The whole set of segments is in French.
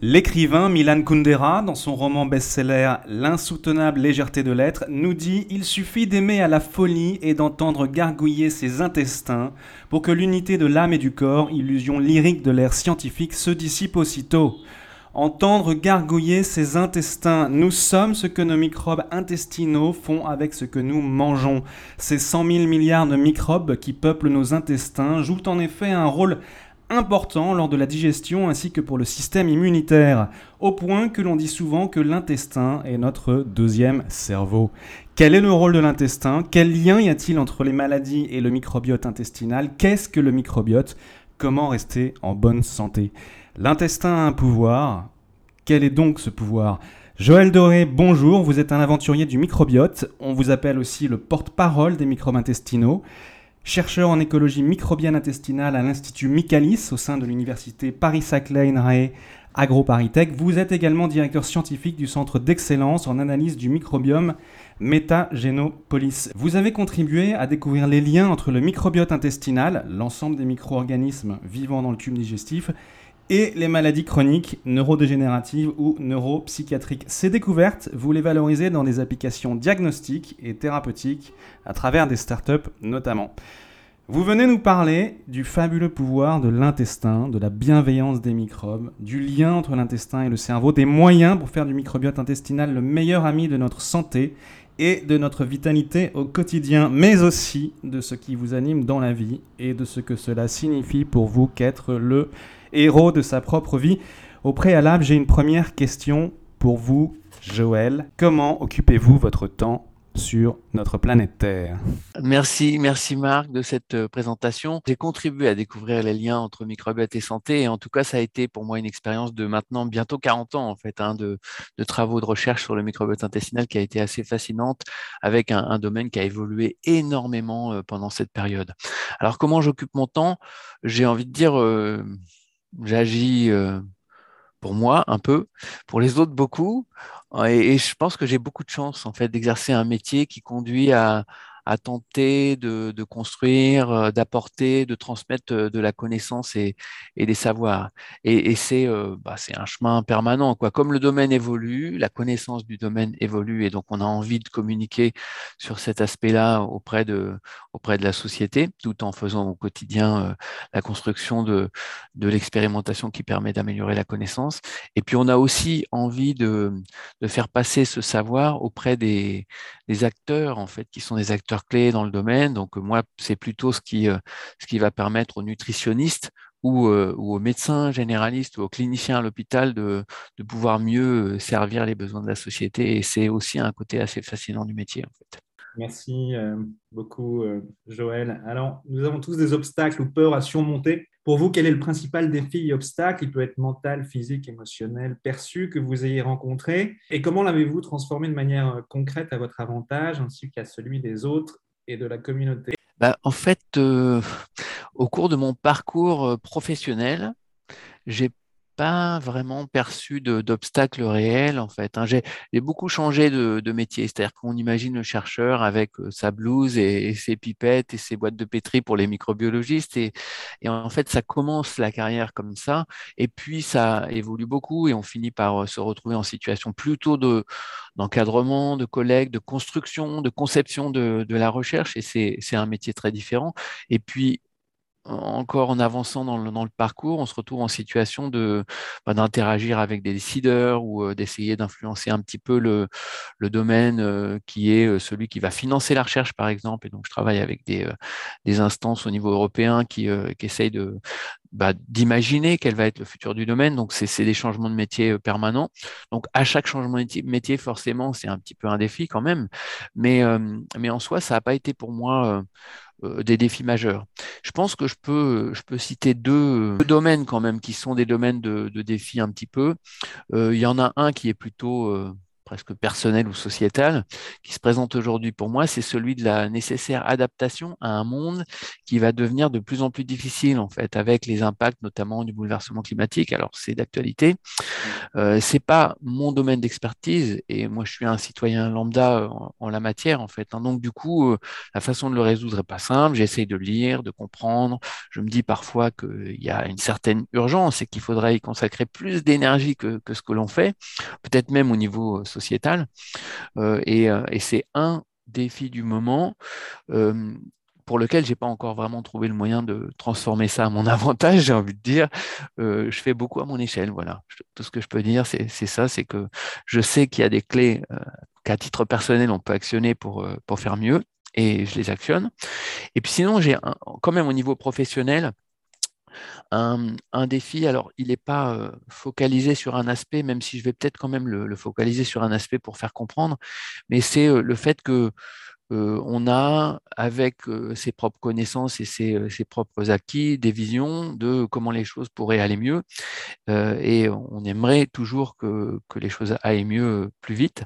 L'écrivain Milan Kundera, dans son roman best-seller L'insoutenable légèreté de l'être, nous dit Il suffit d'aimer à la folie et d'entendre gargouiller ses intestins. Pour que l'unité de l'âme et du corps, illusion lyrique de l'ère scientifique, se dissipe aussitôt entendre gargouiller ses intestins. Nous sommes ce que nos microbes intestinaux font avec ce que nous mangeons. Ces 100 000 milliards de microbes qui peuplent nos intestins jouent en effet un rôle important lors de la digestion ainsi que pour le système immunitaire, au point que l'on dit souvent que l'intestin est notre deuxième cerveau. Quel est le rôle de l'intestin? Quel lien y a-t-il entre les maladies et le microbiote intestinal? Qu'est-ce que le microbiote? Comment rester en bonne santé? L'intestin a un pouvoir. Quel est donc ce pouvoir? Joël Doré, bonjour, vous êtes un aventurier du microbiote, on vous appelle aussi le porte-parole des microbes intestinaux, chercheur en écologie microbienne intestinale à l'Institut Michaelis au sein de l'université Paris-Saclay Rae AgroParisTech. Vous êtes également directeur scientifique du Centre d'excellence en analyse du microbiome Métagénopolis. Vous avez contribué à découvrir les liens entre le microbiote intestinal, l'ensemble des micro-organismes vivant dans le tube digestif, et les maladies chroniques, neurodégénératives ou neuropsychiatriques. Ces découvertes, vous les valorisez dans des applications diagnostiques et thérapeutiques à travers des startups notamment. Vous venez nous parler du fabuleux pouvoir de l'intestin, de la bienveillance des microbes, du lien entre l'intestin et le cerveau, des moyens pour faire du microbiote intestinal le meilleur ami de notre santé et de notre vitalité au quotidien, mais aussi de ce qui vous anime dans la vie et de ce que cela signifie pour vous qu'être le héros de sa propre vie. Au préalable, j'ai une première question pour vous, Joël. Comment occupez-vous votre temps sur notre planète Terre? Merci, merci Marc de cette euh, présentation. J'ai contribué à découvrir les liens entre microbiote et santé en tout cas ça a été pour moi une expérience de maintenant bientôt 40 ans en fait hein, de, travaux de recherche sur le microbiote intestinal qui a été assez fascinante avec un, domaine qui a évolué énormément euh, pendant cette période. Alors comment j'occupe mon temps? J'ai envie de dire euh, j'agis euh, pour moi un peu, pour les autres beaucoup. Et, et je pense que j'ai beaucoup de chance en fait d'exercer un métier qui conduit à, à tenter de, construire, euh, d'apporter, de transmettre euh, de la connaissance et, des savoirs. Et, c'est euh, bah, un chemin permanent. Quoi. Comme le domaine évolue, la connaissance du domaine évolue et donc on a envie de communiquer sur cet aspect-là auprès de, auprès de la société, tout en faisant au quotidien la construction de, l'expérimentation qui permet d'améliorer la connaissance. Et puis on a aussi envie de, de faire passer ce savoir auprès des, des acteurs, en fait, qui sont des acteurs clés dans le domaine. Donc moi, c'est plutôt ce qui, euh, va permettre aux nutritionnistes ou, euh, ou aux médecins généralistes ou aux cliniciens à l'hôpital de, de pouvoir mieux euh, servir les besoins de la société. Et c'est aussi un côté assez fascinant du métier. Merci beaucoup, Joël. Alors, nous avons tous des obstacles ou peurs à surmonter. Pour vous, quel est le principal défi et obstacle? Il peut être mental, physique, émotionnel, perçu que vous ayez rencontré. Et comment l'avez-vous transformé de manière euh, concrète à votre avantage ainsi qu'à celui des autres et de la communauté? Bah, En fait, euh, au cours de mon parcours euh, professionnel, j'ai pas vraiment perçu d'obstacles réels en fait. Hein. J'ai beaucoup changé de, métier, c'est-à-dire qu'on imagine le chercheur avec euh, sa blouse et, ses pipettes et ses boîtes de pétri pour les microbiologistes et, en fait ça commence la carrière comme ça et puis ça évolue beaucoup et on finit par euh, se retrouver en situation plutôt de d'encadrement, de collègues, de construction, de conception de, de la recherche et c'est un métier très différent. Et puis encore en avançant dans le, parcours, on se retrouve en situation de bah, d'interagir avec des décideurs ou d'essayer d'influencer un petit peu le, le domaine qui est celui qui va financer la recherche, par exemple. Et donc, je travaille avec des, des instances au niveau européen qui, qui essayent de bah, d'imaginer quel va être le futur du domaine. Donc, c'est des changements de métier permanents. Donc, à chaque changement de métier, forcément, c'est un petit peu un défi quand même. Mais, mais en soi, ça n'a pas été pour moi des défis majeurs. Je pense que je peux, je peux citer deux, domaines quand même qui sont des domaines de, de défis un petit peu. il y en a un qui est plutôt presque personnel ou sociétal, qui se présente aujourd'hui pour moi, c'est celui de la nécessaire adaptation à un monde qui va devenir de plus en plus difficile, en fait, avec les impacts notamment du bouleversement climatique. Alors, c'est d'actualité. Euh, c'est pas mon domaine d'expertise, et moi, je suis un citoyen lambda en, la matière, en fait. Hein. Donc, du coup, euh, la façon de le résoudre n'est pas simple. J'essaye de lire, de comprendre. Je me dis parfois qu'il y a une certaine urgence et qu'il faudrait y consacrer plus d'énergie que, que ce que l'on fait, peut-être même au niveau social Euh, euh, et, c'est un défi du moment euh, pour lequel j'ai pas encore vraiment trouvé le moyen de transformer ça à mon avantage, j'ai envie de dire. je fais beaucoup à mon échelle, voilà. Tout ce que je peux dire, c'est ça, c'est que je sais qu'il y a des clés qu'à titre personnel, on peut actionner pour, pour faire mieux, et je les actionne. Et puis sinon, j'ai quand même au niveau professionnel, un, défi, alors il n'est pas euh, focalisé sur un aspect, même si je vais peut-être quand même le, focaliser sur un aspect pour faire comprendre, mais c'est euh, le fait que on a, avec ses propres connaissances et ses, ses, propres acquis, des visions de comment les choses pourraient aller mieux. et on aimerait toujours que, les choses aillent mieux plus vite.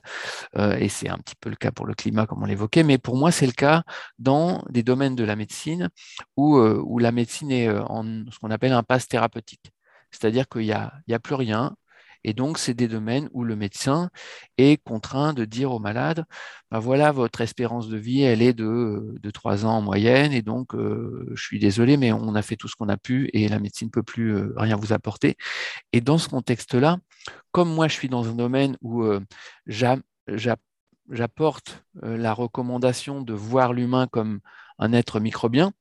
et c'est un petit peu le cas pour le climat, comme on l'évoquait. Mais pour moi, c'est le cas dans des domaines de la médecine où, où la médecine est en ce qu'on appelle un passe thérapeutique. C'est-à-dire qu'il n'y a, a plus rien, et donc, c'est des domaines où le médecin est contraint de dire au malade, ben voilà, votre espérance de vie, elle est de, de 3 ans en moyenne, et donc, euh, je suis désolé, mais on a fait tout ce qu'on a pu, et la médecine ne peut plus euh, rien vous apporter. Et dans ce contexte-là, comme moi, je suis dans un domaine où euh, la recommandation de voir l'humain comme un être microbien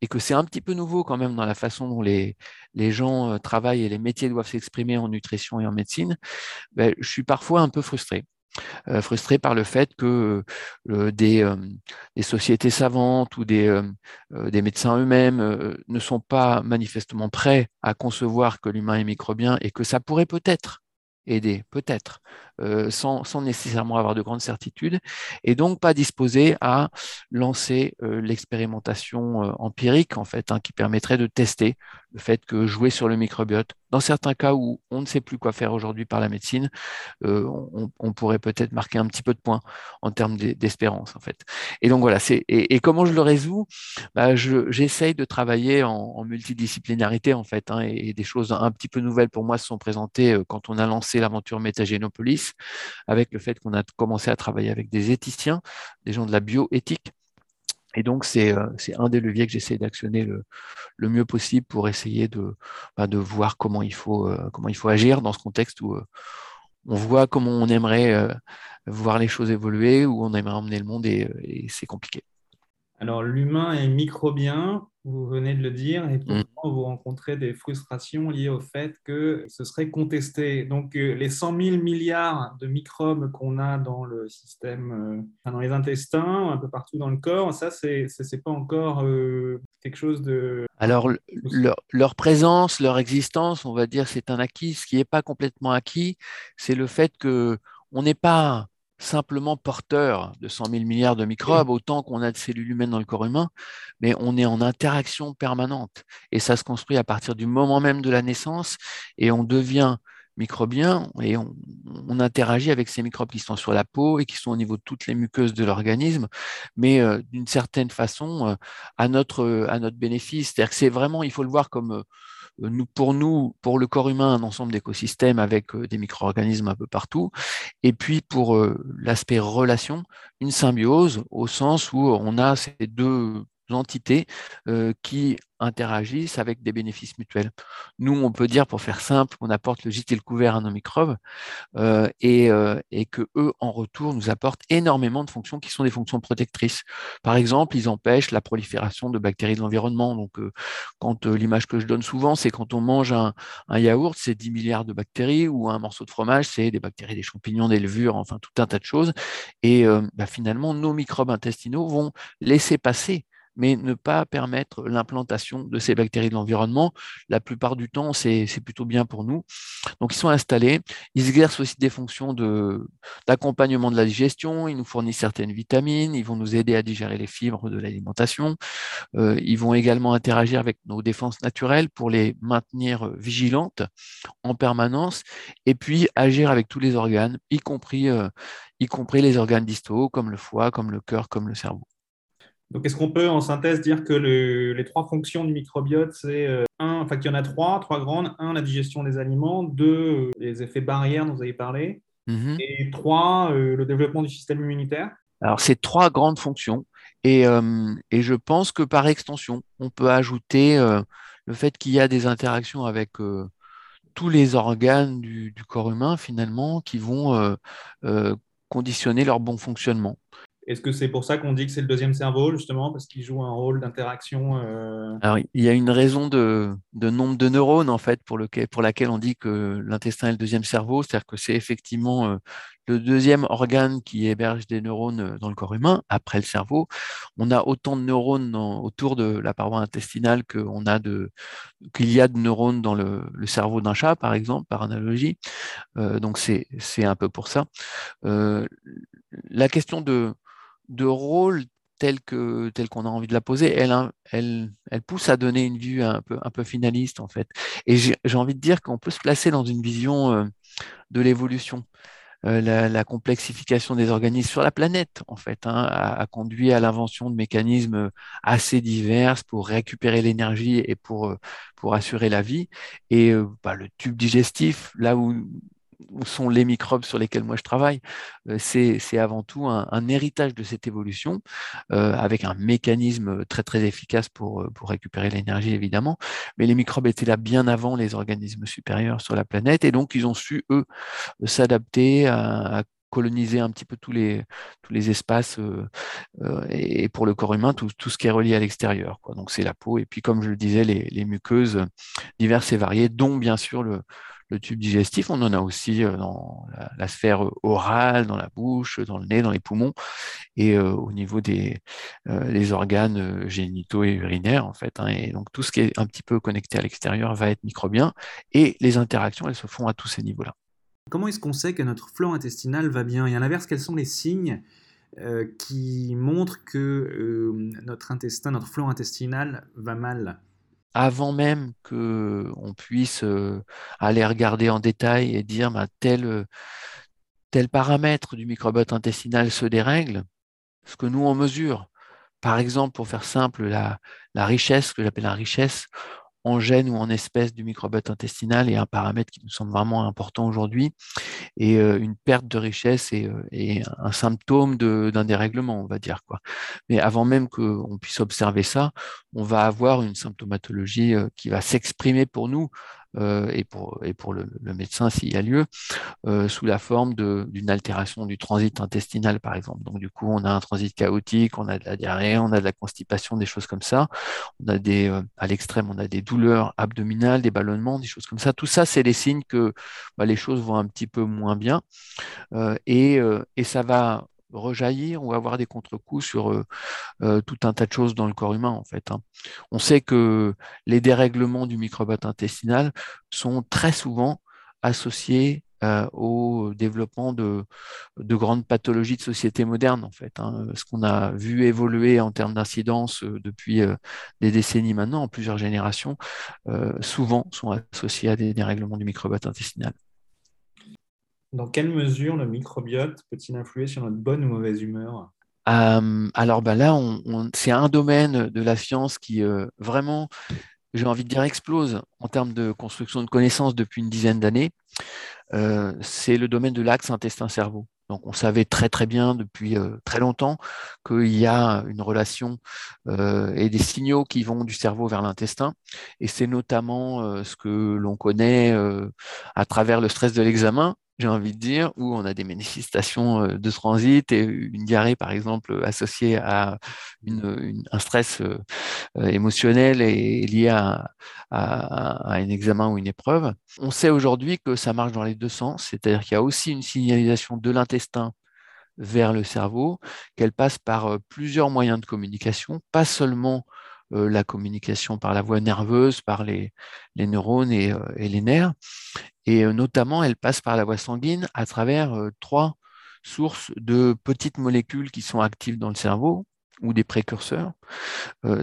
et que c'est un petit peu nouveau quand même dans la façon dont les, gens euh, travaillent et les métiers doivent s'exprimer en nutrition et en médecine, ben, je suis parfois un peu frustré. Euh, frustré par le fait que euh, des, sociétés savantes ou des médecins eux-mêmes ne sont pas manifestement prêts à concevoir que l'humain est microbien et que ça pourrait peut-être aider, peut-être, euh, sans, sans, nécessairement avoir de grandes certitudes, et donc pas disposé à lancer euh, l'expérimentation euh, empirique, en fait, hein, qui permettrait de tester le fait que jouer sur le microbiote, dans certains cas où on ne sait plus quoi faire aujourd'hui par la médecine, on, on, pourrait peut-être marquer un petit peu de points en termes d'espérance, en fait. Et donc voilà, et, comment je le résous? Bah, J'essaye de travailler en, multidisciplinarité, en fait, hein, et, et, des choses un petit peu nouvelles pour moi se sont présentées quand on a lancé l'aventure Métagénopolis, avec le fait qu'on a commencé à travailler avec des éthiciens, des gens de la bioéthique. Et donc, c'est euh, un des leviers que j'essaie d'actionner le, le, mieux possible pour essayer de, bah, de voir comment il, faut, euh, comment il faut agir dans ce contexte où euh, on voit comment on aimerait voir les choses évoluer, où on aimerait emmener le monde et c'est compliqué. Alors, l'humain est microbien, vous venez de le dire, et mm. pourtant vous rencontrez des frustrations liées au fait que ce serait contesté. Donc, euh, les 100 000 milliards de microbes qu'on a dans le système, euh, dans les intestins, un peu partout dans le corps, ça, c'est n'est pas encore euh, quelque chose de. Alors, leur, leur, présence, leur existence, on va dire, c'est un acquis. Ce qui n'est pas complètement acquis, c'est le fait que on n'est pas simplement porteur de 100 000 milliards de microbes, autant qu'on a de cellules humaines dans le corps humain, mais on est en interaction permanente. Et ça se construit à partir du moment même de la naissance, et on devient microbien et on, interagit avec ces microbes qui sont sur la peau et qui sont au niveau de toutes les muqueuses de l'organisme, mais euh, d'une certaine façon euh, à, notre, à notre bénéfice. C'est-à-dire que c'est vraiment, il faut le voir comme... Euh, nous, pour nous, pour le corps humain, un ensemble d'écosystèmes avec des micro-organismes un peu partout. Et puis pour l'aspect relation, une symbiose au sens où on a ces deux entités qui interagissent avec des bénéfices mutuels. Nous, on peut dire, pour faire simple, qu'on apporte le gîte et le couvert à nos microbes euh, et, euh, et, que eux, en retour, nous apportent énormément de fonctions qui sont des fonctions protectrices. Par exemple, ils empêchent la prolifération de bactéries de l'environnement. Donc, euh, quand l'image que je donne souvent, c'est quand on mange un, un yaourt, c'est 10 milliards de bactéries, ou un morceau de fromage, c'est des bactéries, des champignons, des levures, enfin tout un tas de choses. Et bah, finalement, nos microbes intestinaux vont laisser passer mais ne pas permettre l'implantation de ces bactéries de l'environnement. La plupart du temps, c'est plutôt bien pour nous. Donc, ils sont installés. Ils exercent aussi des fonctions d'accompagnement de, la digestion. Ils nous fournissent certaines vitamines. Ils vont nous aider à digérer les fibres de l'alimentation. Euh, ils vont également interagir avec nos défenses naturelles pour les maintenir vigilantes en permanence et puis agir avec tous les organes, y compris, euh, y compris les organes distaux comme le foie, comme le cœur, comme le cerveau. Donc, est-ce qu'on peut en synthèse dire que les trois fonctions du microbiote, c'est euh, un, enfin qu'il y en a trois, trois grandes. Un, la digestion des aliments. Deux, les effets barrières dont vous avez parlé. Mmh et trois, euh, le développement du système immunitaire? Alors, c'est trois grandes fonctions. Et, euh, et, je pense que par extension, on peut ajouter le fait qu'il y a des interactions avec tous les organes du, du, corps humain, finalement, qui vont conditionner leur bon fonctionnement. Est-ce que c'est pour ça qu'on dit que c'est le deuxième cerveau, justement, parce qu'il joue un rôle d'interaction euh... Alors, il y a une raison de, nombre de neurones, en fait, pour, lequel, laquelle on dit que l'intestin est le deuxième cerveau, c'est-à-dire que c'est effectivement euh, le deuxième organe qui héberge des neurones euh, dans le corps humain, après le cerveau. On a autant de neurones autour de la paroi intestinale qu'on a de, qu'il y a de neurones dans le, cerveau d'un chat, par exemple, par analogie. Donc, c'est un peu pour ça. la question de de rôle tel que tel qu'on a envie de la poser, elle, elle, elle pousse à donner une vue un peu, un peu finaliste en fait. Et j'ai envie de dire qu'on peut se placer dans une vision euh, de l'évolution. Euh, la, complexification des organismes sur la planète, en fait, hein, a, conduit à l'invention de mécanismes assez divers pour récupérer l'énergie et pour, euh, pour assurer la vie. Et bah, le tube digestif, là où où sont les microbes sur lesquels moi je travaille, euh, c'est avant tout un, héritage de cette évolution, euh, avec un mécanisme très très efficace pour, euh, pour récupérer l'énergie évidemment, mais les microbes étaient là bien avant les organismes supérieurs sur la planète, et donc ils ont su, eux, s'adapter à, coloniser un petit peu tous les, espaces et, pour le corps humain, tout, ce qui est relié à l'extérieur. Donc c'est la peau, et puis comme je le disais, les muqueuses diverses et variées, dont bien sûr le, le tube digestif, on en a aussi euh, dans la, sphère orale, dans la bouche, dans le nez, dans les poumons, et euh, au niveau des euh, organes génitaux et urinaires, en fait. Hein. et donc, tout ce qui est un petit peu connecté à l'extérieur va être microbien, et les interactions, elles se font à tous ces niveaux-là. Comment est-ce qu'on sait que notre flore intestinale va bien? Et à l'inverse, quels sont les signes qui montrent que notre intestin, notre flore intestinale va mal? Avant même qu'on puisse euh, aller regarder en détail et dire bah, tel, euh, tel paramètre du microbiote intestinal se dérègle, ce que nous on mesure. Par exemple, pour faire simple, la, la richesse, que j'appelle la richesse, en gènes ou en espèces du microbiote intestinal est un paramètre qui nous semble vraiment important aujourd'hui. Et euh, une perte de richesse est, euh, un symptôme d'un dérèglement, on va dire. Quoi. Mais avant même qu'on puisse observer ça, on va avoir une symptomatologie euh, qui va s'exprimer pour nous et pour, et pour le, médecin s'il y a lieu, euh, sous la forme d'une altération du transit intestinal, par exemple. Donc, du coup, on a un transit chaotique, on a de la diarrhée, on a de la constipation, des choses comme ça. On a des, euh, à l'extrême, on a des douleurs abdominales, des ballonnements, des choses comme ça. Tout ça, c'est les signes que bah, les choses vont un petit peu moins bien. et ça va rejaillir ou avoir des contre-coups sur euh, euh, tout un tas de choses dans le corps humain en fait. Hein. On sait que les dérèglements du microbiote intestinal sont très souvent associés euh, au développement de, de, grandes pathologies de société moderne en fait. Hein. Ce qu'on a vu évoluer en termes d'incidence depuis des décennies maintenant, en plusieurs générations, souvent sont associés à des dérèglements du microbiote intestinal. Dans quelle mesure le microbiote peut-il influer sur notre bonne ou mauvaise humeur? Euh, Alors ben là, c'est un domaine de la science qui euh, vraiment, j'ai envie de dire, explose en termes de construction de connaissances depuis une dizaine d'années. Euh, c'est le domaine de l'axe intestin-cerveau. Donc on savait très très bien depuis très longtemps qu'il y a une relation et des signaux qui vont du cerveau vers l'intestin. Et c'est notamment ce que l'on connaît à travers le stress de l'examen, j'ai envie de dire, où on a des manifestations euh, de transit et une diarrhée, par exemple, associée à un stress euh, euh, émotionnel et lié à, un examen ou une épreuve. On sait aujourd'hui que ça marche dans les deux sens, c'est-à-dire qu'il y a aussi une signalisation de l'intestin vers le cerveau, qu'elle passe par plusieurs moyens de communication, pas seulement la communication par la voie nerveuse, par les, neurones et, les nerfs, et notamment elle passe par la voie sanguine à travers trois sources de petites molécules qui sont actives dans le cerveau ou des précurseurs.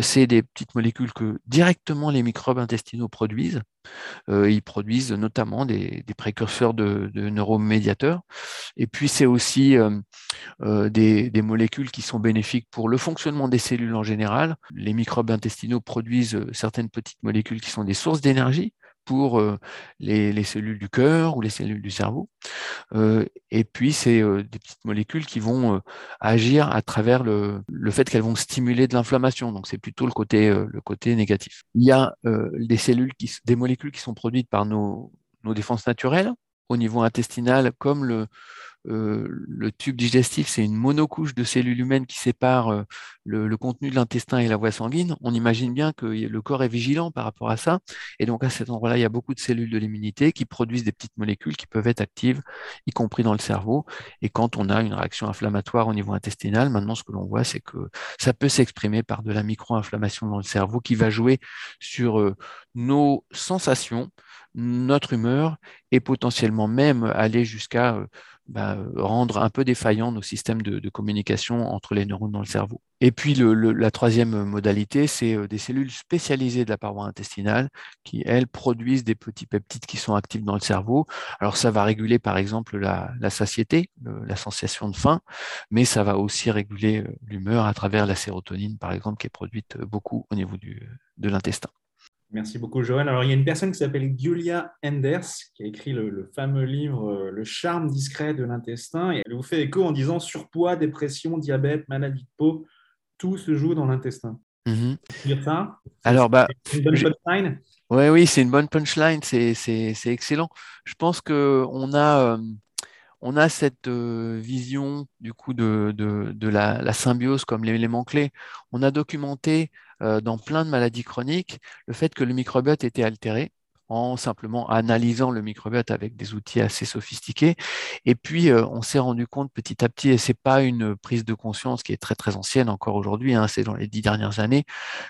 c'est des petites molécules que directement les microbes intestinaux produisent. ils produisent notamment des, précurseurs de, neuromédiateurs. Et puis c'est aussi des, des, molécules qui sont bénéfiques pour le fonctionnement des cellules en général. Les microbes intestinaux produisent certaines petites molécules qui sont des sources d'énergie pour les, cellules du cœur ou les cellules du cerveau. et puis, c'est des petites molécules qui vont agir à travers le, fait qu'elles vont stimuler de l'inflammation. Donc, c'est plutôt le côté, négatif. Il y a des molécules qui sont produites par nos défenses naturelles au niveau intestinal, comme le, euh, le tube digestif, c'est une monocouche de cellules humaines qui sépare euh, le, contenu de l'intestin et la voie sanguine. On imagine bien que le corps est vigilant par rapport à ça. Et donc, à cet endroit-là, il y a beaucoup de cellules de l'immunité qui produisent des petites molécules qui peuvent être actives, y compris dans le cerveau. Et quand on a une réaction inflammatoire au niveau intestinal, maintenant, ce que l'on voit, c'est que ça peut s'exprimer par de la micro-inflammation dans le cerveau qui va jouer sur euh, nos sensations, notre humeur et potentiellement même aller jusqu'à bah, rendre un peu défaillant nos systèmes de, communication entre les neurones dans le cerveau. Et puis la troisième modalité, c'est euh, des cellules spécialisées de la paroi intestinale qui, elles, produisent des petits peptides qui sont actifs dans le cerveau. Alors ça va réguler par exemple la, satiété, la sensation de faim, mais ça va aussi réguler euh, l'humeur à travers la sérotonine, par exemple, qui est produite euh, beaucoup au niveau de l'intestin. Merci beaucoup, Joël. Alors, il y a une personne qui s'appelle Julia Enders qui a écrit le, fameux livre euh, Le charme discret de l'intestin. Et elle vous fait écho en disant surpoids, dépression, diabète, maladie de peau, tout se joue dans l'intestin. Mm ça Alors, bah, une bonne punchline? Oui, oui, c'est une bonne punchline. C'est excellent. Je pense qu'on a. Euh, on a cette euh, vision du coup de, la, symbiose comme l'élément clé. On a documenté euh, dans plein de maladies chroniques le fait que le microbiote était altéré en simplement analysant le microbiote avec des outils assez sophistiqués. Et puis, euh, on s'est rendu compte petit à petit, et c'est pas une prise de conscience qui est très très ancienne encore aujourd'hui, hein, c'est dans les dix dernières années,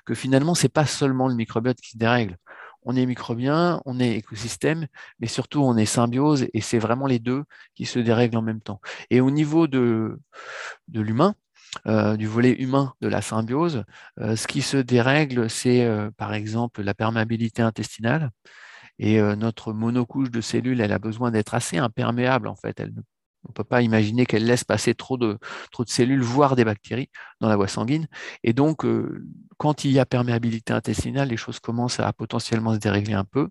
que finalement, c'est pas seulement le microbiote qui se dérègle. On est microbien, on est écosystème, mais surtout on est symbiose, et c'est vraiment les deux qui se dérèglent en même temps. Et au niveau de, l'humain, euh, du volet humain de la symbiose. Euh, ce qui se dérègle, c'est euh, par exemple la perméabilité intestinale. Et notre monocouche de cellules, elle a besoin d'être assez imperméable en fait. On ne peut pas imaginer qu'elle laisse passer trop de, cellules, voire des bactéries, dans la voie sanguine. Et donc, quand il y a perméabilité intestinale, les choses commencent à potentiellement se dérégler un peu.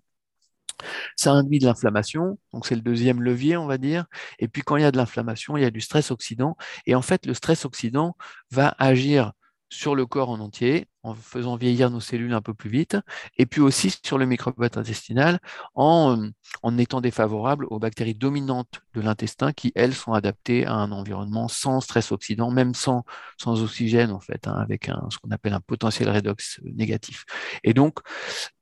Ça induit de l'inflammation, donc c'est le deuxième levier, on va dire. Et puis quand il y a de l'inflammation, il y a du stress oxydant. Et en fait, le stress oxydant va agir sur le corps en entier, en faisant vieillir nos cellules un peu plus vite, et puis aussi sur le microbiote intestinal en, en étant défavorable aux bactéries dominantes de l'intestin qui, elles, sont adaptées à un environnement sans stress oxydant, même sans, sans oxygène, en fait, hein, avec un, ce qu'on appelle un potentiel redox négatif. Et donc,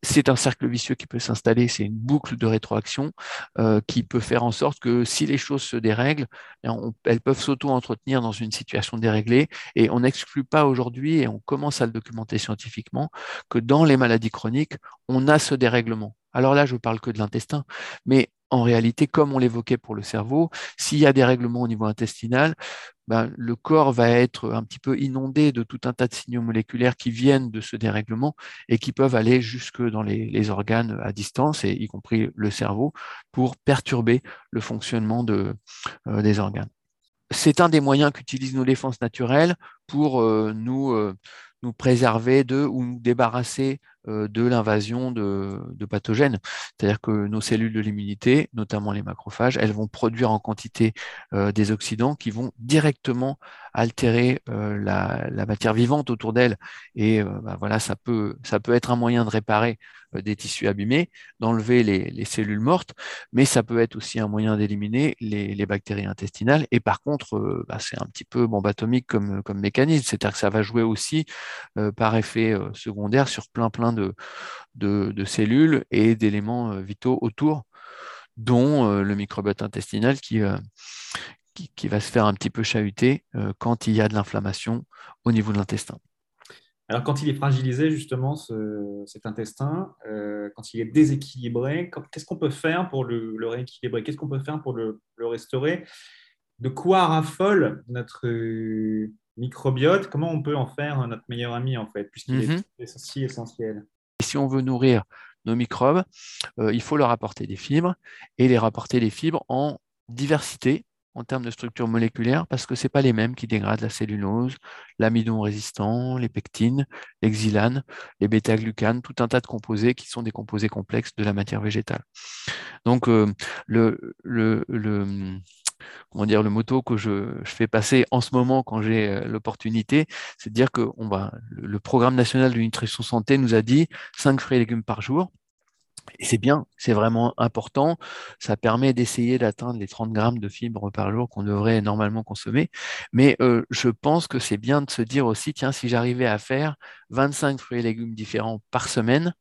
c'est un cercle vicieux qui peut s'installer, c'est une boucle de rétroaction euh, qui peut faire en sorte que si les choses se dérèglent, eh elles peuvent s'auto-entretenir dans une situation déréglée, et on n'exclut pas aujourd'hui, et on commence à le documenter scientifiquement que dans les maladies chroniques, on a ce dérèglement. Alors là, je ne parle que de l'intestin, mais en réalité, comme on l'évoquait pour le cerveau, s'il y a des au niveau intestinal, ben, le corps va être un petit peu inondé de tout un tas de signaux moléculaires qui viennent de ce dérèglement et qui peuvent aller jusque dans les, organes à distance, et y compris le cerveau, pour perturber le fonctionnement euh, des organes. C'est un des moyens qu'utilisent nos défenses naturelles pour euh, nous, euh, nous préserver de ou nous débarrasser euh, de l'invasion de, pathogènes. C'est-à-dire que nos cellules de l'immunité, notamment les macrophages, elles vont produire en quantité des oxydants qui vont directement altérer euh, la, matière vivante autour d'elles. Et bah, voilà, ça peut, ça peut être un moyen de réparer des tissus abîmés, d'enlever les, cellules mortes, mais ça peut être aussi un moyen d'éliminer les, bactéries intestinales. Et par contre, bah, c'est un petit peu bombe atomique comme, comme mécanisme, c'est-à-dire que ça va jouer aussi par effet secondaire sur plein plein de, de, cellules et d'éléments vitaux autour, dont le microbiote intestinal qui, qui, va se faire un petit peu chahuter quand il y a de l'inflammation au niveau de l'intestin. Alors, quand il est fragilisé, justement, cet intestin, quand il est déséquilibré, qu'est-ce qu'on peut faire pour le, rééquilibrer? Qu'est-ce qu'on peut faire pour le, restaurer? De quoi raffole notre microbiote Comment on peut en faire notre meilleur ami, en fait, puisqu'il est mhm. si essentiel Si on veut nourrir nos microbes, il faut leur apporter des fibres et les rapporter des fibres en diversité en termes de structure moléculaire parce que ce pas les mêmes qui dégradent la cellulose, l'amidon résistant, les pectines, les xylanes, les bêta-glucanes, tout un tas de composés qui sont des composés complexes de la matière végétale. Donc, euh, le, le, le, comment dire, le motto que je, fais passer en ce moment quand j'ai euh, l'opportunité, c'est de dire que on va, le programme national de nutrition santé nous a dit 5 fruits et légumes par jour. Et c'est bien, c'est vraiment important. Ça permet d'essayer d'atteindre les 30 grammes de fibres par jour qu'on devrait normalement consommer. Mais euh, je pense que c'est bien de se dire aussi, tiens, si j'arrivais à faire 25 fruits et légumes différents par semaine,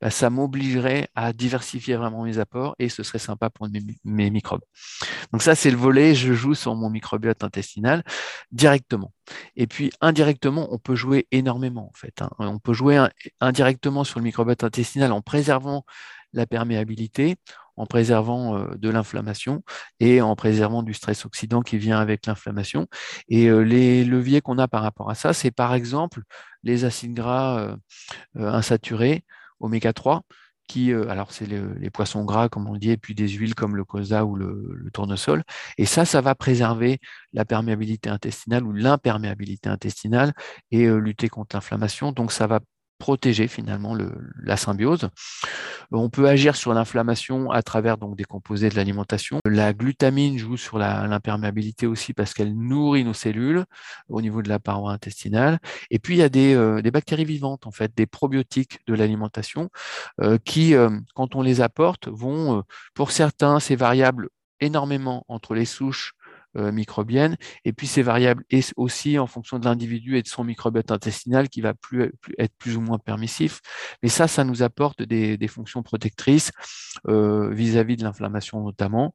bah, ça m'obligerait à diversifier vraiment mes apports et ce serait sympa pour mes, microbes. Donc ça, c'est le volet, je joue sur mon microbiote intestinal directement. Et puis indirectement, on peut jouer énormément en fait. Hein. On peut jouer indirectement sur le microbiote intestinal en préservant la perméabilité, en préservant euh, de l'inflammation et en préservant du stress oxydant qui vient avec l'inflammation. Et euh, les leviers qu'on a par rapport à ça, c'est par exemple les acides gras euh, insaturés, oméga 3, qui, alors c'est les, poissons gras comme on dit, et puis des huiles comme le colza ou le, tournesol. Et ça, ça va préserver la perméabilité intestinale ou l'imperméabilité intestinale et lutter contre l'inflammation. Donc ça va protéger finalement la symbiose. On peut agir sur l'inflammation à travers donc des composés de l'alimentation. La glutamine joue sur l'imperméabilité aussi parce qu'elle nourrit nos cellules au niveau de la paroi intestinale. Et puis il y a des, euh, bactéries vivantes en fait, des probiotiques de l'alimentation euh, qui, euh, quand on les apporte, vont, pour certains, c'est variable énormément entre les souches euh, microbienne. Et puis ces variables est aussi en fonction de l'individu et de son microbiote intestinal qui va plus, être plus ou moins permissif. Mais ça, ça nous apporte des, fonctions protectrices euh, vis-à-vis de l'inflammation notamment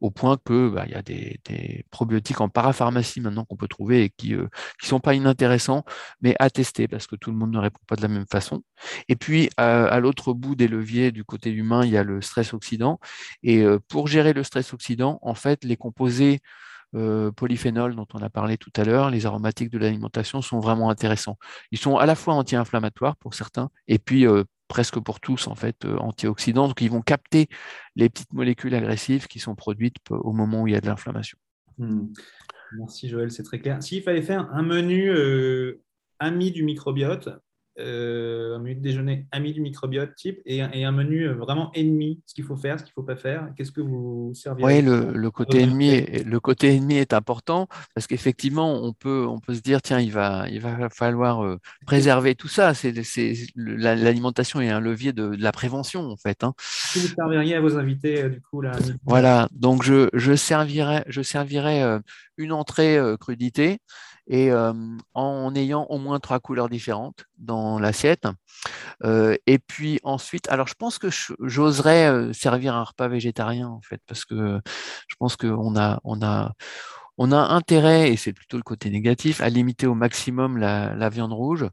au point que bah, il y a des, probiotiques en parapharmacie maintenant qu'on peut trouver et qui ne euh, sont pas inintéressants, mais à tester parce que tout le monde ne répond pas de la même façon. Et puis à l'autre bout des leviers du côté humain, il y a le stress oxydant. Et pour gérer le stress oxydant, en fait, les composés euh, polyphénols dont on a parlé tout à l'heure, les aromatiques de l'alimentation sont vraiment intéressants. Ils sont à la fois anti-inflammatoires pour certains et puis euh, presque pour tous en fait euh, antioxydants. Donc ils vont capter les petites molécules agressives qui sont produites au moment où il y a de l'inflammation. Hmm. Merci Joël, c'est très clair. S'il fallait faire un menu ami du microbiote, euh, un menu de déjeuner ami du microbiote type et, un menu euh, vraiment ennemi, ce qu'il faut faire, ce qu'il ne faut pas faire. Qu'est-ce que vous serviez Oui, le, côté ennemi, est, le côté ennemi est important parce qu'effectivement, on peut, on peut se dire, tiens, il va, il va falloir euh, préserver tout ça. C'est, l'alimentation est un levier de, la prévention, en fait. Hein. Que vous serviriez à vos invités, du coup là, Voilà, donc je, je servirais, je servirais une entrée crudité et en ayant au moins trois couleurs différentes dans l'assiette. et puis ensuite, alors je pense que j'oserais servir un repas végétarien en fait, parce que je pense qu'on a, on a, on a intérêt, et c'est plutôt le côté négatif, à limiter au maximum la, la viande rouge,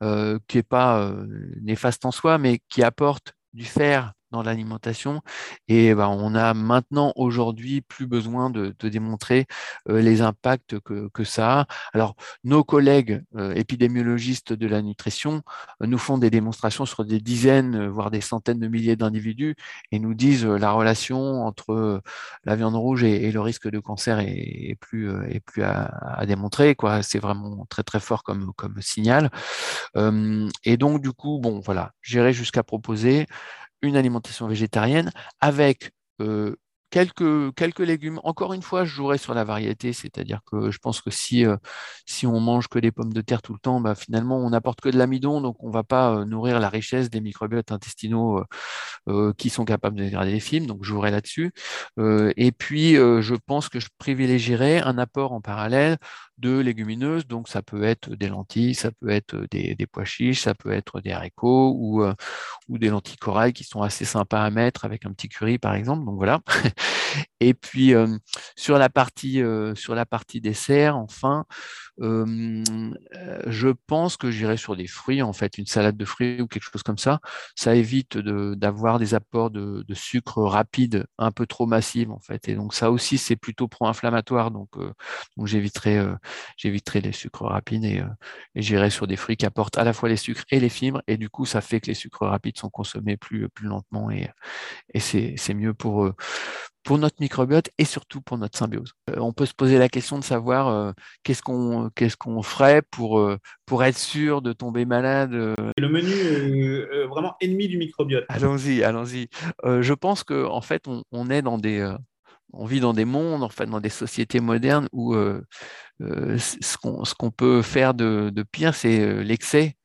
qui n'est pas néfaste en soi, mais qui apporte du fer dans l'alimentation. Et ben, on a maintenant, aujourd'hui, plus besoin de, démontrer euh, les impacts que, que, ça a. Alors, nos collègues euh, épidémiologistes de la nutrition euh, nous font des démonstrations sur des dizaines, voire des centaines de milliers d'individus et nous disent la relation entre la viande rouge et, le risque de cancer est, plus, est plus à, à démontrer. C'est vraiment très, très fort comme, comme signal. et donc, du coup, bon, voilà, j'irai jusqu'à proposer une alimentation végétarienne avec euh, quelques, légumes. Encore une fois, je jouerai sur la variété, c'est-à-dire que je pense que si, euh, si on mange que des pommes de terre tout le temps, bah, finalement, on n'apporte que de l'amidon, donc on ne va pas euh, nourrir la richesse des microbiotes intestinaux qui sont capables de dégrader les fibres, donc je jouerai là-dessus. et puis, je pense que je privilégierai un apport en parallèle de légumineuses. Donc, ça peut être des lentilles, ça peut être des, pois chiches, ça peut être des haricots ou, ou des lentilles corail qui sont assez sympas à mettre avec un petit curry, par exemple. Donc, voilà. Et puis, sur, la partie, sur la partie dessert, enfin, je pense que j'irai sur des fruits, en fait, une salade de fruits ou quelque chose comme ça. Ça évite d'avoir des apports de, sucre rapide un peu trop massifs, en fait. Et donc, ça aussi, c'est plutôt pro-inflammatoire. Donc, donc j'éviterai j'éviterai les sucres rapides et, et j'irai sur des fruits qui apportent à la fois les sucres et les fibres. Et du coup, ça fait que les sucres rapides sont consommés plus, plus lentement et, et c'est mieux pour, pour notre microbiote et surtout pour notre symbiose. Euh, on peut se poser la question de savoir euh, qu'est-ce qu'on qu'est-ce qu'on ferait pour, euh, pour être sûr de tomber malade. Le menu est vraiment ennemi du microbiote. Allons-y, allons-y. je pense qu'en en fait, on, est dans des on vit dans des mondes, en fait, dans des sociétés modernes où ce qu'on peut faire de, pire, c'est l'excès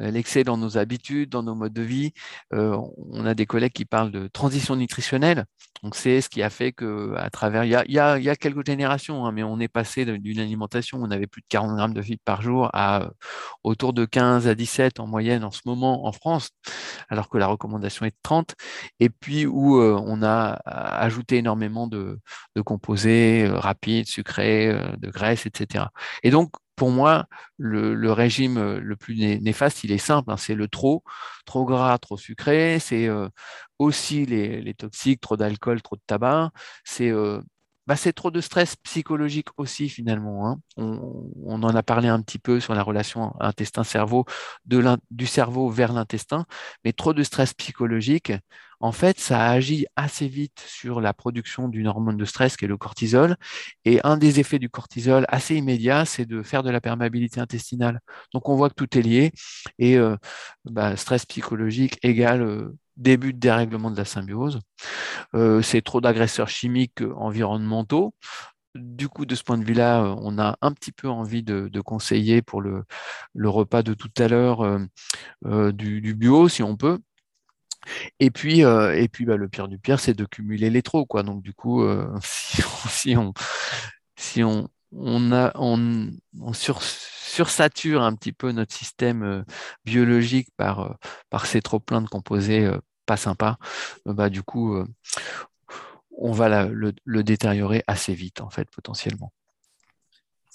euh, l'excès dans nos habitudes, dans nos modes de vie. Euh, on a des collègues qui parlent de transition nutritionnelle. Donc, c'est ce qui a fait que, à travers, il y a, quelques générations, hein, mais on est passé d'une alimentation où on avait plus de 40 grammes de fibres par jour à euh, autour de 15 à 17 en moyenne en ce moment en France, alors que la recommandation est de 30. Et puis où on a ajouté énormément de, de composés rapides, sucrés, de graisses, etc. Et donc, pour moi, le, régime euh, le plus néfaste, il est simple, hein, c'est le trop, trop gras, trop sucré, c'est euh, aussi les, toxiques, trop d'alcool, trop de tabac, c'est euh, bah, trop de stress psychologique aussi finalement. Hein. On, en a parlé un petit peu sur la relation intestin-cerveau, du cerveau vers l'intestin, mais trop de stress psychologique, en fait, ça agit assez vite sur la production d'une hormone de stress qui est le cortisol. Et un des effets du cortisol assez immédiat, c'est de faire de la perméabilité intestinale. Donc on voit que tout est lié et euh, bah, stress psychologique égale euh, début de dérèglement de la symbiose. Euh, c'est trop d'agresseurs chimiques environnementaux. Du coup, de ce point de vue-là, on a un petit peu envie de, conseiller pour le, repas de tout à l'heure du, bio, si on peut. Et puis, et puis bah, le pire du pire, c'est de cumuler les trop. Quoi. Donc, du coup, si, on, si on, on, a, on, sursature un petit peu notre système biologique par, par ces trop pleins de composés pas sympas, bah, du coup, on va le, détériorer assez vite, en fait, potentiellement.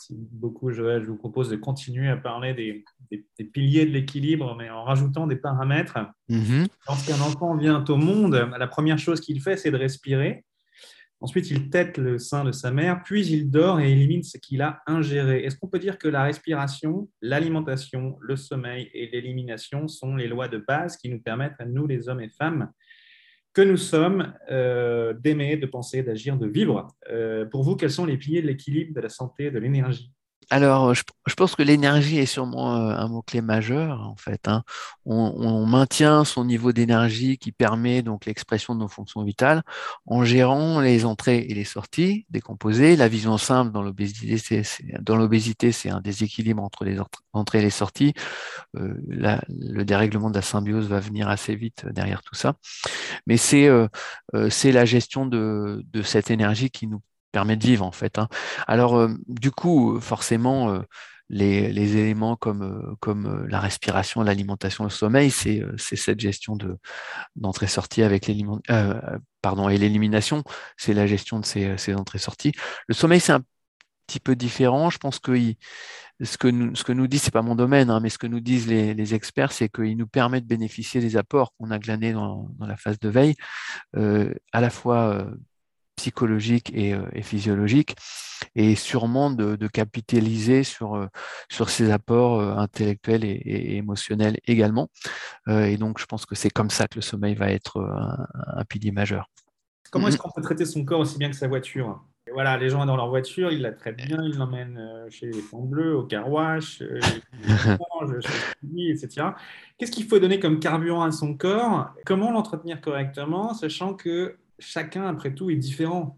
Merci beaucoup, Joël. Je vous propose de continuer à parler des, piliers de l'équilibre, mais en rajoutant des paramètres. Mmh Lorsqu'un enfant vient au monde, la première chose qu'il fait, c'est de respirer. Ensuite, il tète le sein de sa mère, puis il dort et élimine ce qu'il a ingéré. Est-ce qu'on peut dire que la respiration, l'alimentation, le sommeil et l'élimination sont les lois de base qui nous permettent à nous, les hommes et femmes, que nous sommes, euh, d'aimer, de penser, d'agir, de vivre euh, Pour vous, quels sont les piliers de l'équilibre, de la santé, de l'énergie? Alors, je, pense que l'énergie est sûrement un mot-clé majeur, en fait. Hein. On, maintient son niveau d'énergie qui permet donc l'expression de nos fonctions vitales en gérant les entrées et les sorties des composés. La vision simple dans l'obésité, c'est, un déséquilibre entre les entrées et les sorties. Euh, le dérèglement de la symbiose va venir assez vite derrière tout ça. Mais c'est, euh, la gestion de, de cette énergie qui nous permet de vivre en fait. Hein. Alors euh, du coup, forcément, euh, les, éléments comme, euh, comme la respiration, l'alimentation, le sommeil, c'est cette gestion de d'entrée-sortie avec pardon et l'élimination, c'est la gestion de ces, entrées-sorties. Le sommeil, c'est un petit peu différent. Je pense que ce que nous, ce que nous dit, c'est pas mon domaine, hein, mais ce que nous disent les, experts, c'est qu'il nous permet de bénéficier des apports qu'on a glanés dans, la phase de veille, à la fois psychologique euh, et, physiologique, et sûrement de, capitaliser sur, euh, sur ces apports euh, intellectuels et, émotionnels également. et donc, je pense que c'est comme ça que le sommeil va être un, pilier majeur. Comment est-ce mm-hmm. qu'on peut traiter son corps aussi bien que sa voiture? Voilà, les gens dans leur voiture, ils la traitent bien, ils l'emmènent chez les fonds bleus, au car wash, etc. Qu'est-ce qu'il faut donner comme carburant à son corps? Comment l'entretenir correctement, sachant que chacun, après tout, est différent.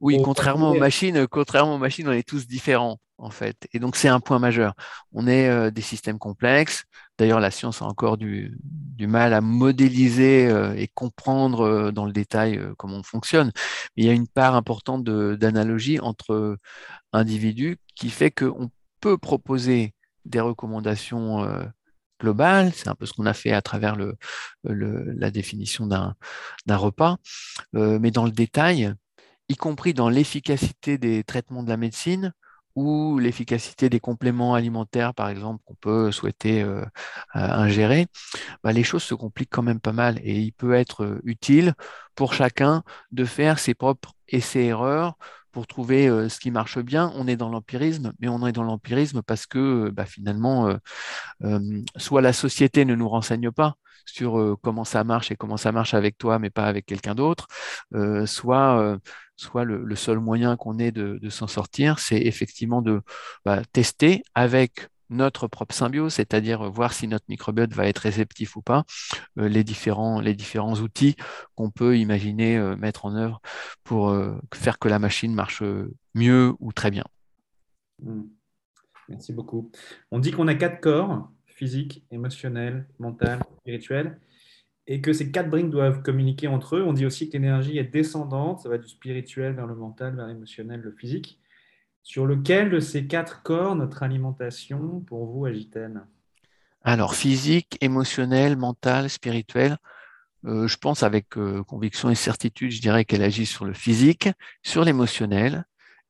Oui, contrairement aux machines, contrairement aux machines, on est tous différents. en fait. Et donc, c'est un point majeur. On est des systèmes complexes. D'ailleurs, la science a encore du, mal à modéliser et comprendre dans le détail comment on fonctionne. Mais il y a une part importante d'analogie entre individus qui fait qu'on peut proposer des recommandations C'est un peu ce qu'on a fait à travers le, la définition d'un repas. mais dans le détail, y compris dans l'efficacité des traitements de la médecine, ou l'efficacité des compléments alimentaires, par exemple, qu'on peut souhaiter euh, ingérer, bah, les choses se compliquent quand même pas mal et il peut être euh, utile pour chacun de faire ses propres essais-erreurs pour trouver euh, ce qui marche bien. On est dans l'empirisme, mais on est dans l'empirisme parce que bah, finalement, soit la société ne nous renseigne pas, sur comment ça marche et comment ça marche avec toi, mais pas avec quelqu'un d'autre, soit soit le, seul moyen qu'on ait de, s'en sortir, c'est effectivement de bah, tester avec notre propre symbiose, c'est-à-dire voir si notre microbiote va être réceptif ou pas, euh, les, différents, les différents outils qu'on peut imaginer euh, mettre en œuvre pour euh, faire que la machine marche mieux ou très bien. Hmm. Merci beaucoup. On dit qu'on a quatre corps, physique, émotionnel, mental, spirituel et que ces quatre briques doivent communiquer entre eux. On dit aussi que l'énergie est descendante, ça va du spirituel vers le mental, vers l'émotionnel, le physique. Sur lequel de ces quatre corps notre alimentation, pour vous, agit-elle? Alors, physique, émotionnel, mental, spirituel, euh, je pense avec euh, conviction et certitude, je dirais qu'elle agit sur le physique, sur l'émotionnel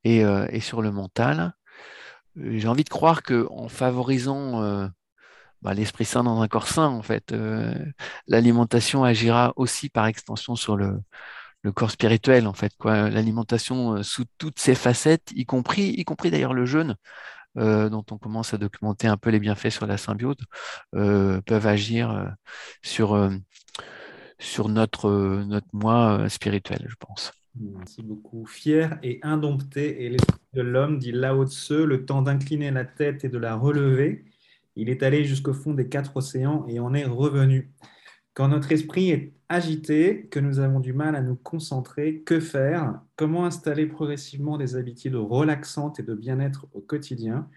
et, euh, sur le mental. J'ai envie de croire qu'en favorisant bah, l'esprit sain dans un corps sain, en fait. L'alimentation agira aussi par extension sur le, corps spirituel, en fait. Quoi. L'alimentation euh, sous toutes ses facettes, y compris, y compris d'ailleurs le jeûne, euh, dont on commence à documenter un peu les bienfaits sur la symbiose, peuvent agir sur, sur notre, notre moi spirituel, je pense. Merci beaucoup. Fier et indompté est l'esprit de l'homme, dit Lao Tse, le temps d'incliner la tête et de la relever. Il est allé jusqu'au fond des quatre océans et en est revenu. Quand notre esprit est agité, que nous avons du mal à nous concentrer, que faire Comment installer progressivement des habitudes relaxantes et de bien-être au quotidien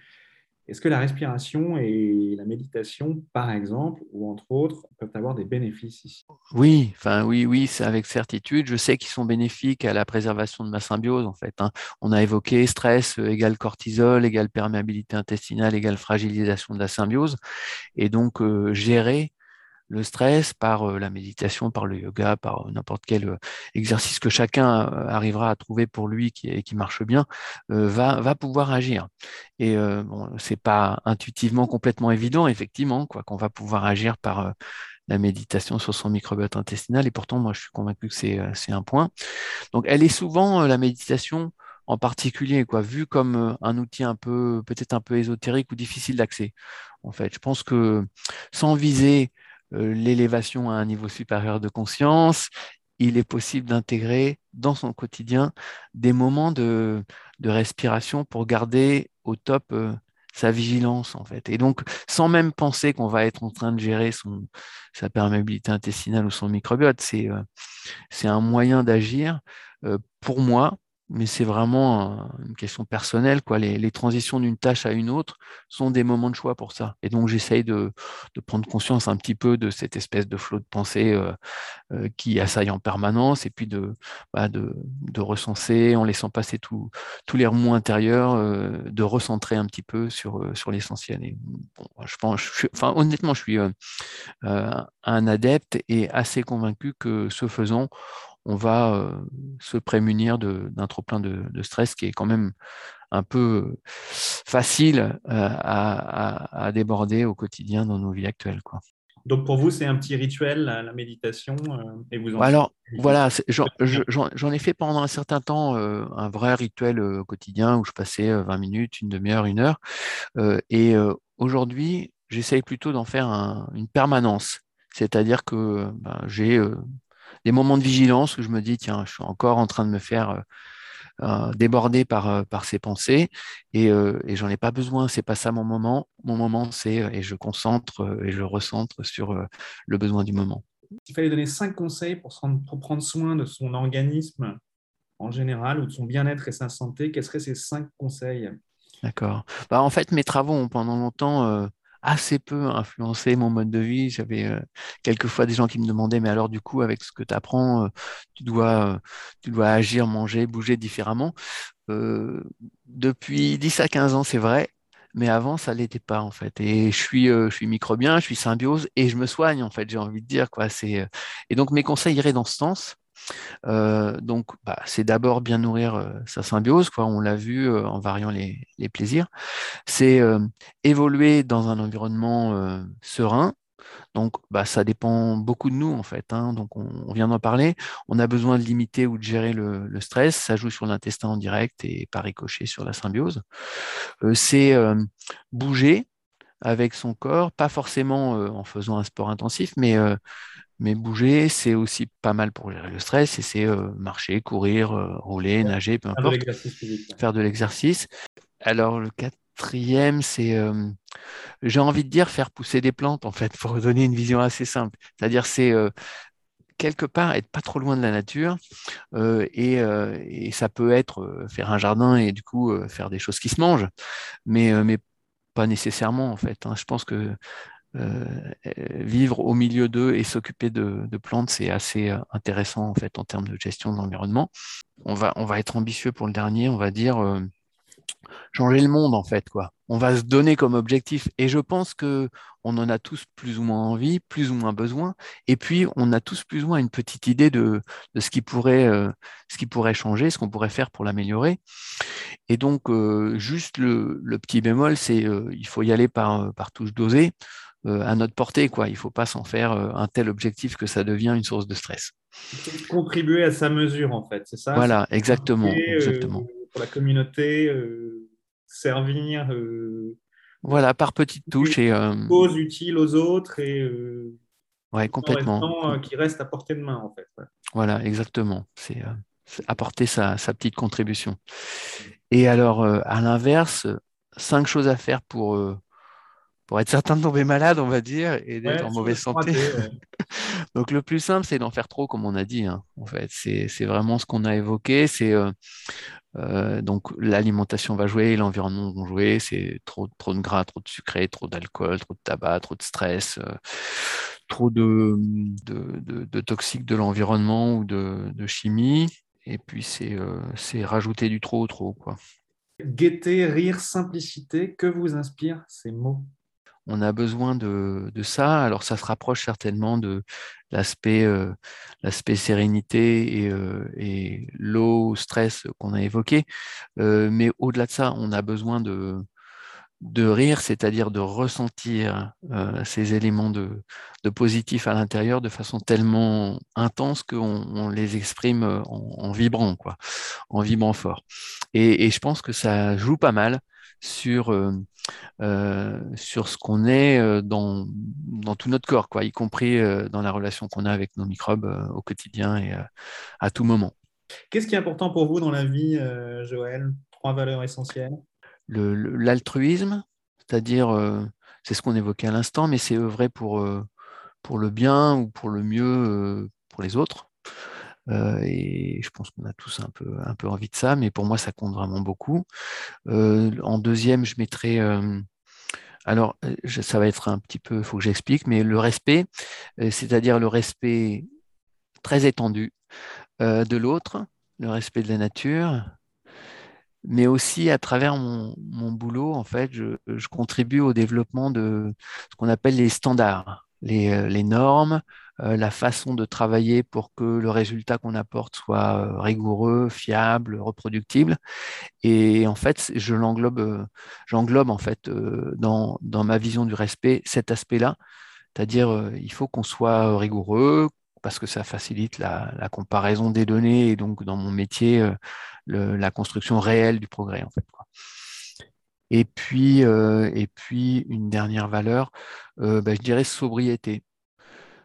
est-ce que la respiration et la méditation, par exemple, ou entre autres, peuvent avoir des bénéfices ici? Oui, enfin oui, oui, avec certitude. Je sais qu'ils sont bénéfiques à la préservation de ma symbiose, en fait. Hein. On a évoqué stress euh, égale cortisol, égale perméabilité intestinale, égale fragilisation de la symbiose. Et donc, euh, gérer le stress, par euh, la méditation, par le yoga, par euh, n'importe quel euh, exercice que chacun arrivera à trouver pour lui qui, qui marche bien, va, pouvoir agir. Et bon, c'est pas intuitivement complètement évident, effectivement, quoi, qu'on va pouvoir agir par la méditation sur son microbiote intestinal. Et pourtant, moi, je suis convaincu que c'est un point. Donc, elle est souvent la méditation en particulier, quoi, vu comme un outil un peu, peut-être un peu ésotérique ou difficile d'accès. En fait, je pense que sans viser l'élévation à un niveau supérieur de conscience, il est possible d'intégrer dans son quotidien des moments de, respiration pour garder au top euh, sa vigilance en fait. Et donc, sans même penser qu'on va être en train de gérer son, sa perméabilité intestinale ou son microbiote, c'est euh, un moyen d'agir pour moi mais c'est vraiment une question personnelle. Quoi. Les, transitions d'une tâche à une autre sont des moments de choix pour ça. Et donc, j'essaye de, prendre conscience un petit peu de cette espèce de flot de pensée euh, euh, qui assaille en permanence et puis de, bah, recenser en laissant passer tous les remous intérieurs, euh, de recentrer un petit peu sur, l'essentiel. Honnêtement, je suis un adepte et assez convaincu que ce faisant, on va euh, se prémunir d'un trop-plein de, stress qui est quand même un peu facile euh, à, déborder au quotidien dans nos vies actuelles. Quoi. Donc pour vous, c'est un petit rituel, la, méditation euh, et vous Alors voilà, j'en ai fait pendant un certain temps un vrai rituel quotidien où je passais 20 minutes, une demi-heure, une heure. et aujourd'hui, j'essaye plutôt d'en faire une permanence. C'est-à-dire que ben, j'ai des moments de vigilance où je me dis, tiens, je suis encore en train de me faire euh, euh, déborder par, euh, par ces pensées et, et j'en ai pas besoin, c'est pas ça mon moment. Mon moment, c'est, et je concentre et je recentre sur le besoin du moment. Il fallait donner cinq conseils pour, pour prendre soin de son organisme en général ou de son bien-être et sa santé? Quels seraient ces cinq conseils? D'accord. Bah, en fait, mes travaux ont pendant longtemps euh, assez peu influencé mon mode de vie. J'avais euh, quelquefois des gens qui me demandaient, mais alors du coup, avec ce que tu apprends, euh, tu dois, tu dois agir, manger, bouger différemment. depuis 10 à 15 ans, c'est vrai, mais avant, ça l'était pas en fait. Et je suis, je suis microbien, je suis symbiose et je me soigne en fait. J'ai envie de dire quoi. C'est et donc mes conseils iraient dans ce sens. Euh, donc, bah, c'est d'abord bien nourrir euh, sa symbiose, quoi. On l'a vu euh, en variant les, plaisirs. C'est évoluer dans un environnement serein. Donc, bah, ça dépend beaucoup de nous, en fait. Hein. Donc, on, vient d'en parler. On a besoin de limiter ou de gérer le, le stress. Ça joue sur l'intestin en direct et par ricochet sur la symbiose. c'est bouger avec son corps, pas forcément en faisant un sport intensif, mais mais bouger, c'est aussi pas mal pour gérer le stress et c'est euh, marcher, courir, euh, rouler, nager, peu importe. Faire de l'exercice. Alors, le quatrième, c'est, euh, j'ai envie de dire, faire pousser des plantes, en fait, pour donner une vision assez simple. C'est-à-dire, c'est quelque part être pas trop loin de la nature et, et, ça peut être faire un jardin et du coup faire des choses qui se mangent, mais, mais pas nécessairement, en fait. Hein. Je pense que euh, vivre au milieu d'eux et s'occuper de, plantes, c'est assez euh, intéressant en fait en termes de gestion de l'environnement. On va, on va être ambitieux pour le dernier, on va dire euh, changer le monde en fait quoi. On va se donner comme objectif et je pense que on en a tous plus ou moins envie, plus ou moins besoin et puis on a tous plus ou moins une petite idée de, ce qui pourrait ce qui pourrait changer, ce qu'on pourrait faire pour l'améliorer. Et donc juste le, petit bémol, c'est il faut y aller par par touche dosée. Euh, à notre portée. Quoi. Il ne faut pas s'en faire euh, un tel objectif que ça devient une source de stress. Contribuer à sa mesure, en fait, c'est ça? Voilà, exactement. Euh, exactement. pour la communauté, servir. voilà, par petites touches. Et, cause utile aux autres et. ouais, complètement. qui reste à portée de main, en fait. Voilà, exactement. C'est apporter sa, sa, petite contribution. Et alors, à l'inverse, cinq choses à faire pour pour être certain de tomber malade, on va dire, et d'être en mauvaise santé. Donc le plus simple, c'est d'en faire trop, comme on a dit. Hein. En fait, c'est vraiment ce qu'on a évoqué. C'est euh, euh, donc l'alimentation va jouer, l'environnement va jouer. C'est trop, trop de gras, trop de sucré, trop d'alcool, trop de tabac, trop de stress, euh, trop de, de, toxiques de l'environnement ou de, chimie. Et puis c'est rajouter du trop, trop quoi. Gaieté, rire, simplicité, que vous inspirent ces mots? On a besoin de, ça. Alors ça se rapproche certainement de l'aspect euh, sérénité et, euh, et low stress qu'on a évoqué. Euh, mais au-delà de ça, on a besoin de, de rire, c'est-à-dire de ressentir ces éléments de, positif à l'intérieur de façon tellement intense qu'on les exprime en, vibrant, quoi, en vibrant fort. Et, je pense que ça joue pas mal sur euh, sur ce qu'on est euh, dans, dans, tout notre corps, quoi, y compris euh, dans la relation qu'on a avec nos microbes au quotidien et à tout moment. Qu'est-ce qui est important pour vous dans la vie, Joël? Trois valeurs essentielles L'altruisme, c'est-à-dire, c'est ce qu'on évoquait à l'instant, mais c'est vrai pour, pour le bien ou pour le mieux pour les autres. Et je pense qu'on a tous un peu, un peu envie de ça, mais pour moi, ça compte vraiment beaucoup. en deuxième, je mettrais alors, ça va être un petit peu, il faut que j'explique, mais le respect, c'est-à-dire le respect très étendu de l'autre, le respect de la nature, mais aussi à travers mon, boulot, en fait, je, contribue au développement de ce qu'on appelle les standards, les normes, euh, la façon de travailler pour que le résultat qu'on apporte soit euh, rigoureux, fiable, reproductible. Et en fait, je l'englobe, euh, j'englobe en fait dans, dans ma vision du respect cet aspect-là, c'est-à-dire il faut qu'on soit rigoureux parce que ça facilite la, comparaison des données et donc dans mon métier la construction réelle du progrès en fait. Et puis, et puis une dernière valeur, bah, je dirais sobriété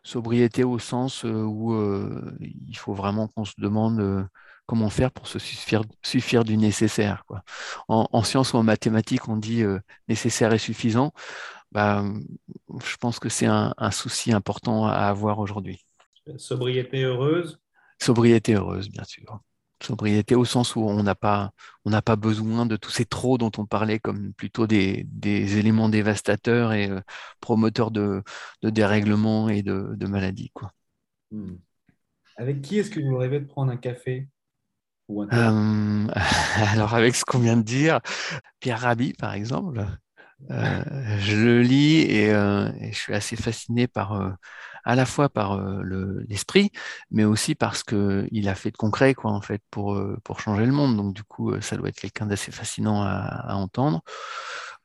sobriété au sens où il faut vraiment qu'on se demande comment faire pour se suffire, du nécessaire. Quoi. En, sciences ou en mathématiques, on dit nécessaire et suffisant. Bah, je pense que c'est un, souci important à avoir aujourd'hui. Sobriété heureuse Sobriété heureuse, bien sûr. Sobriété au sens où on n'a pas, on n'a pas besoin de tous ces trop dont on parlait comme plutôt des, éléments dévastateurs et euh, promoteurs de, dérèglements et de, maladies. Quoi. Hmm. Avec qui est-ce que vous rêvez de prendre un café ou un Alors avec ce qu'on vient de dire, Pierre Rabhi par exemple, euh, je le lis et, euh, et, je suis assez fasciné par à la fois par euh, l'esprit, mais aussi parce qu'il a fait de concret, quoi, en fait, pour, euh, pour changer le monde. Donc, du coup, euh, ça doit être quelqu'un d'assez fascinant à, entendre.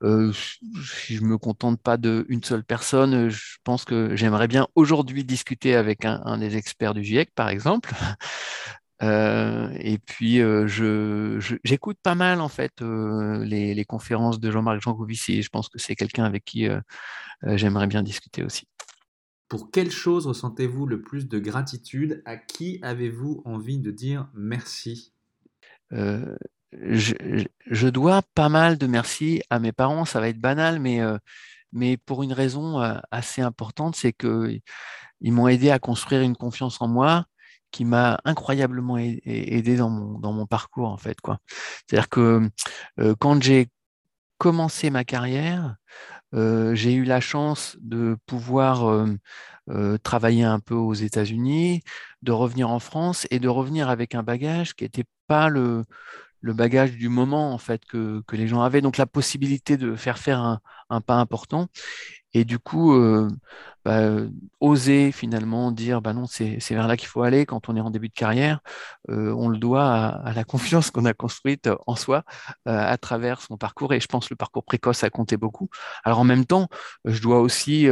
si je me contente pas d'une seule personne, je pense que j'aimerais bien aujourd'hui discuter avec un, des experts du GIEC, par exemple. et puis, j'écoute pas mal en fait les, les, conférences de Jean-Marc Jancovici. Je pense que c'est quelqu'un avec qui j'aimerais bien discuter aussi. Pour quelle chose ressentez-vous le plus de gratitude? À qui avez-vous envie de dire merci? Euh, je, dois pas mal de merci à mes parents, ça va être banal, mais, euh, mais pour une raison euh, assez importante, c'est qu'ils m'ont aidé à construire une confiance en moi qui m'a incroyablement aidé dans mon, dans mon parcours, en fait. C'est-à-dire que quand j'ai commencé ma carrière, j'ai eu la chance de pouvoir euh, euh, travailler un peu aux États-Unis, de revenir en France et de revenir avec un bagage qui n'était pas le, bagage du moment en fait que, les gens avaient. Donc la possibilité de faire faire un pas important. Et du coup, euh, bah, oser finalement dire bah non, c'est vers là qu'il faut aller quand on est en début de carrière, euh, on le doit à, la confiance qu'on a construite en soi euh, à travers son parcours. Et je pense que le parcours précoce a compté beaucoup. Alors en même temps, je dois aussi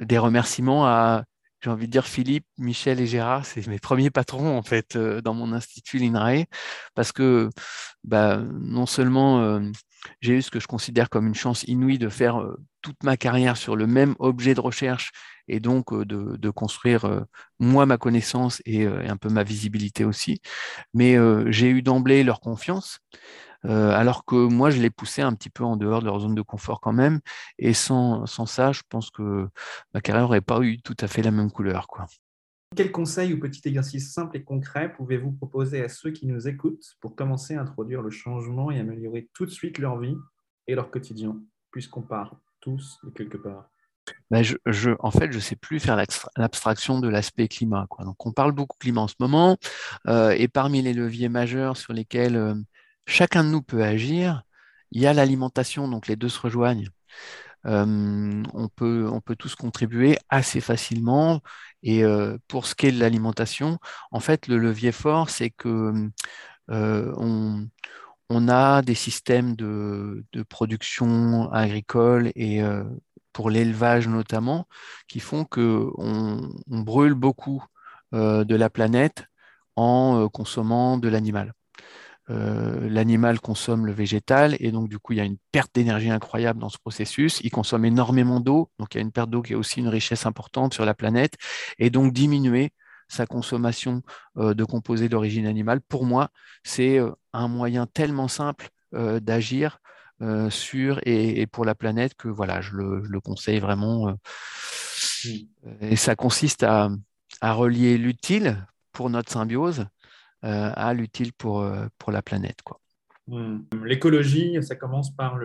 des remerciements à j'ai envie de dire Philippe, Michel et Gérard, c'est mes premiers patrons en fait dans mon institut l'INRAE, parce que bah, non seulement j'ai eu ce que je considère comme une chance inouïe de faire euh, toute ma carrière sur le même objet de recherche et donc euh, de, construire euh, moi ma connaissance et, un peu ma visibilité aussi. Mais j'ai eu d'emblée leur confiance. Alors que moi, je les poussais un petit peu en dehors de leur zone de confort quand même. Et sans, sans ça, je pense que ma carrière n'aurait pas eu tout à fait la même couleur. Quoi. Quel conseil ou petit exercice simple et concret pouvez-vous proposer à ceux qui nous écoutent pour commencer à introduire le changement et améliorer tout de suite leur vie et leur quotidien, puisqu'on part tous de quelque part? Ben je, en fait, je ne sais plus faire l'abstraction de l'aspect climat. Quoi. Donc, on parle beaucoup climat en ce moment, euh, et parmi les leviers majeurs sur lesquels euh, chacun de nous peut agir, il y a l'alimentation, donc les deux se rejoignent. Euh, on, peut, tous contribuer assez facilement. Et euh, pour ce qui est de l'alimentation, en fait, le levier fort, c'est que euh, on, a des systèmes de, production agricole et pour l'élevage notamment, qui font qu'on on brûle beaucoup de la planète en consommant de l'animal. Euh, l'animal consomme le végétal et donc du coup il y a une perte d'énergie incroyable dans ce processus. Il consomme énormément d'eau, donc il y a une perte d'eau qui est aussi une richesse importante sur la planète et donc diminuer sa consommation euh, de composés d'origine animale, pour moi, c'est euh, un moyen tellement simple d'agir sur et, pour la planète que voilà, je le, conseille vraiment. Et ça consiste à relier l'utile pour notre symbiose à l'utile pour, euh, pour la planète. Quoi. Hmm. L'écologie, ça commence par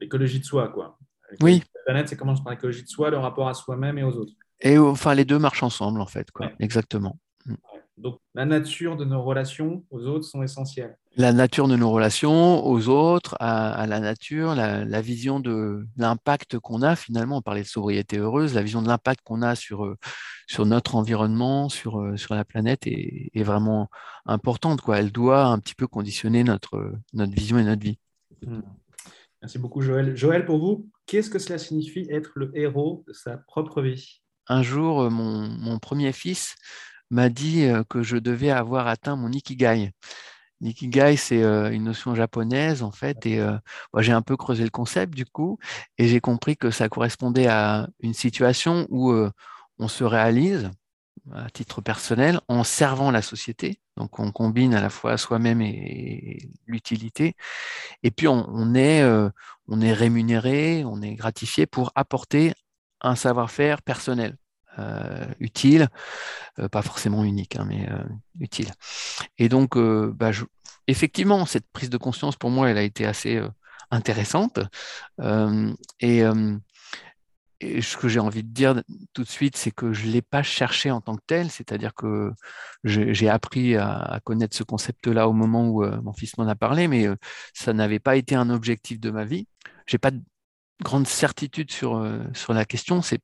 l'écologie de soi. Quoi. Oui. La planète, ça commence par l'écologie de soi, le rapport à soi-même et aux autres. Et enfin, les deux marchent ensemble, en fait. Quoi. Exactement. Hmm. Donc, la nature de nos relations aux autres sont essentielles la nature de nos relations aux autres, à, la nature, la, vision de l'impact qu'on a finalement, on parlait de sobriété heureuse, la vision de l'impact qu'on a sur, euh, sur notre environnement, sur, euh, sur la planète est, vraiment importante. Quoi. Elle doit un petit peu conditionner notre, notre vision et notre vie. Hmm. Merci beaucoup Joël. Joël, pour vous, qu'est-ce que cela signifie être le héros de sa propre vie? Un jour, euh, mon, mon premier fils m'a dit que je devais avoir atteint mon ikigai. Nikigai, c'est euh, une notion japonaise en fait, et euh, j'ai un peu creusé le concept du coup, et j'ai compris que ça correspondait à une situation où euh, on se réalise à titre personnel en servant la société. Donc on combine à la fois soi-même et, l'utilité, et puis on est rémunéré, on est gratifié pour apporter un savoir-faire personnel utile, pas forcément unique, hein, mais utile. Et donc, bah, effectivement, cette prise de conscience, pour moi, elle a été assez intéressante. et ce que j'ai envie de dire tout de suite, c'est que je ne l'ai pas cherché en tant que tel, c'est-à-dire que j'ai appris à, connaître ce concept-là au moment où euh, mon fils m'en a parlé, mais euh, ça n'avait pas été un objectif de ma vie. Je n'ai pas de grande certitude sur, euh, sur la question, c'est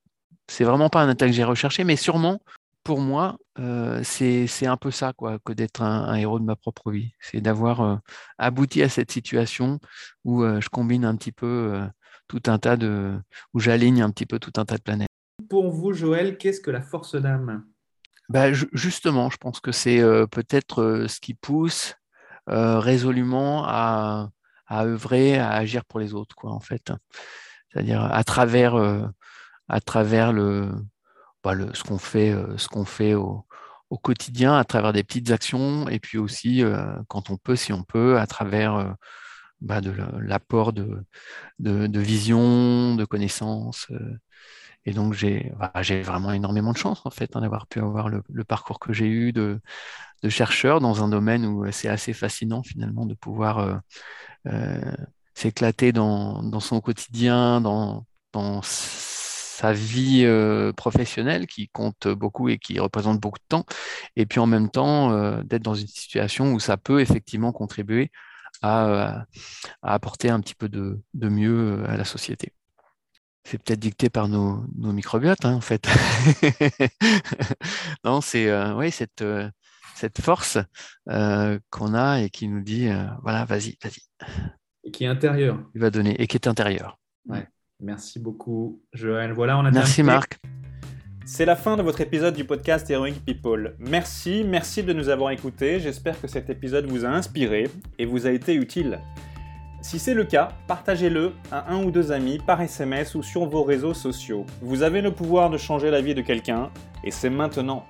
c'est vraiment pas un attaque que j'ai recherché, mais sûrement, pour moi, c'est un peu ça, quoi, que d'être un, héros de ma propre vie. C'est d'avoir abouti à cette situation où je combine un petit peu tout un tas de. où j'aligne un petit peu tout un tas de planètes. Pour vous, Joël, qu'est-ce que la force d'âme? Bah, Justement, je pense que c'est euh, peut-être euh, ce qui pousse euh, résolument à, à, œuvrer, à agir pour les autres, quoi, en fait. C'est-à-dire à travers, à travers le, bah, ce qu'on fait, ce qu'on fait au, au, quotidien, à travers des petites actions, et puis aussi, quand on peut, si on peut, à travers bah, de l'apport de, de, vision, de connaissances. Euh. Et donc, j'ai bah, vraiment énormément de chance, en fait, hein, d'avoir pu avoir le, parcours que j'ai eu de, de, chercheur dans un domaine où euh, c'est assez fascinant, finalement, de pouvoir euh, s'éclater dans, dans, son quotidien, dans, dans sa vie professionnelle qui compte beaucoup et qui représente beaucoup de temps, et puis en même temps d'être dans une situation où ça peut effectivement contribuer à, apporter un petit peu de, mieux à la société. C'est peut-être dicté par nos, microbiotes, hein, en fait. non, c'est euh, oui, cette, cette force qu'on a et qui nous dit voilà, vas-y, vas-y. Et qui est intérieure. Il va donner et qui est intérieur. Ouais. Merci beaucoup, Joël. Voilà, on a Merci, Marc. C'est la fin de votre épisode du podcast Heroic People. Merci, merci de nous avoir écoutés. J'espère que cet épisode vous a inspiré et vous a été utile. Si c'est le cas, partagez-le à un ou deux amis par SMS ou sur vos réseaux sociaux. Vous avez le pouvoir de changer la vie de quelqu'un et c'est maintenant.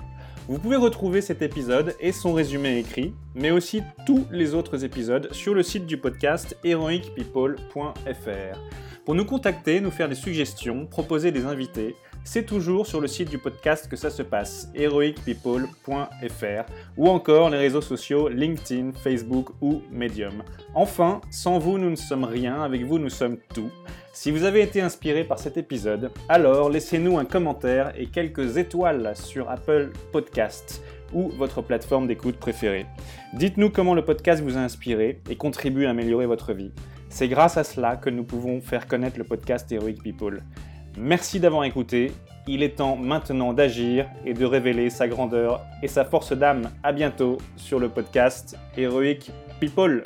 Vous pouvez retrouver cet épisode et son résumé écrit, mais aussi tous les autres épisodes sur le site du podcast heroicpeople.fr. Pour nous contacter, nous faire des suggestions, proposer des invités, c'est toujours sur le site du podcast que ça se passe, heroicpeople.fr, ou encore les réseaux sociaux LinkedIn, Facebook ou Medium. Enfin, sans vous, nous ne sommes rien, avec vous, nous sommes tout. Si vous avez été inspiré par cet épisode, alors laissez-nous un commentaire et quelques étoiles sur Apple Podcasts ou votre plateforme d'écoute préférée. Dites-nous comment le podcast vous a inspiré et contribue à améliorer votre vie. C'est grâce à cela que nous pouvons faire connaître le podcast Heroic People. Merci d'avoir écouté. Il est temps maintenant d'agir et de révéler sa grandeur et sa force d'âme. À bientôt sur le podcast Heroic People.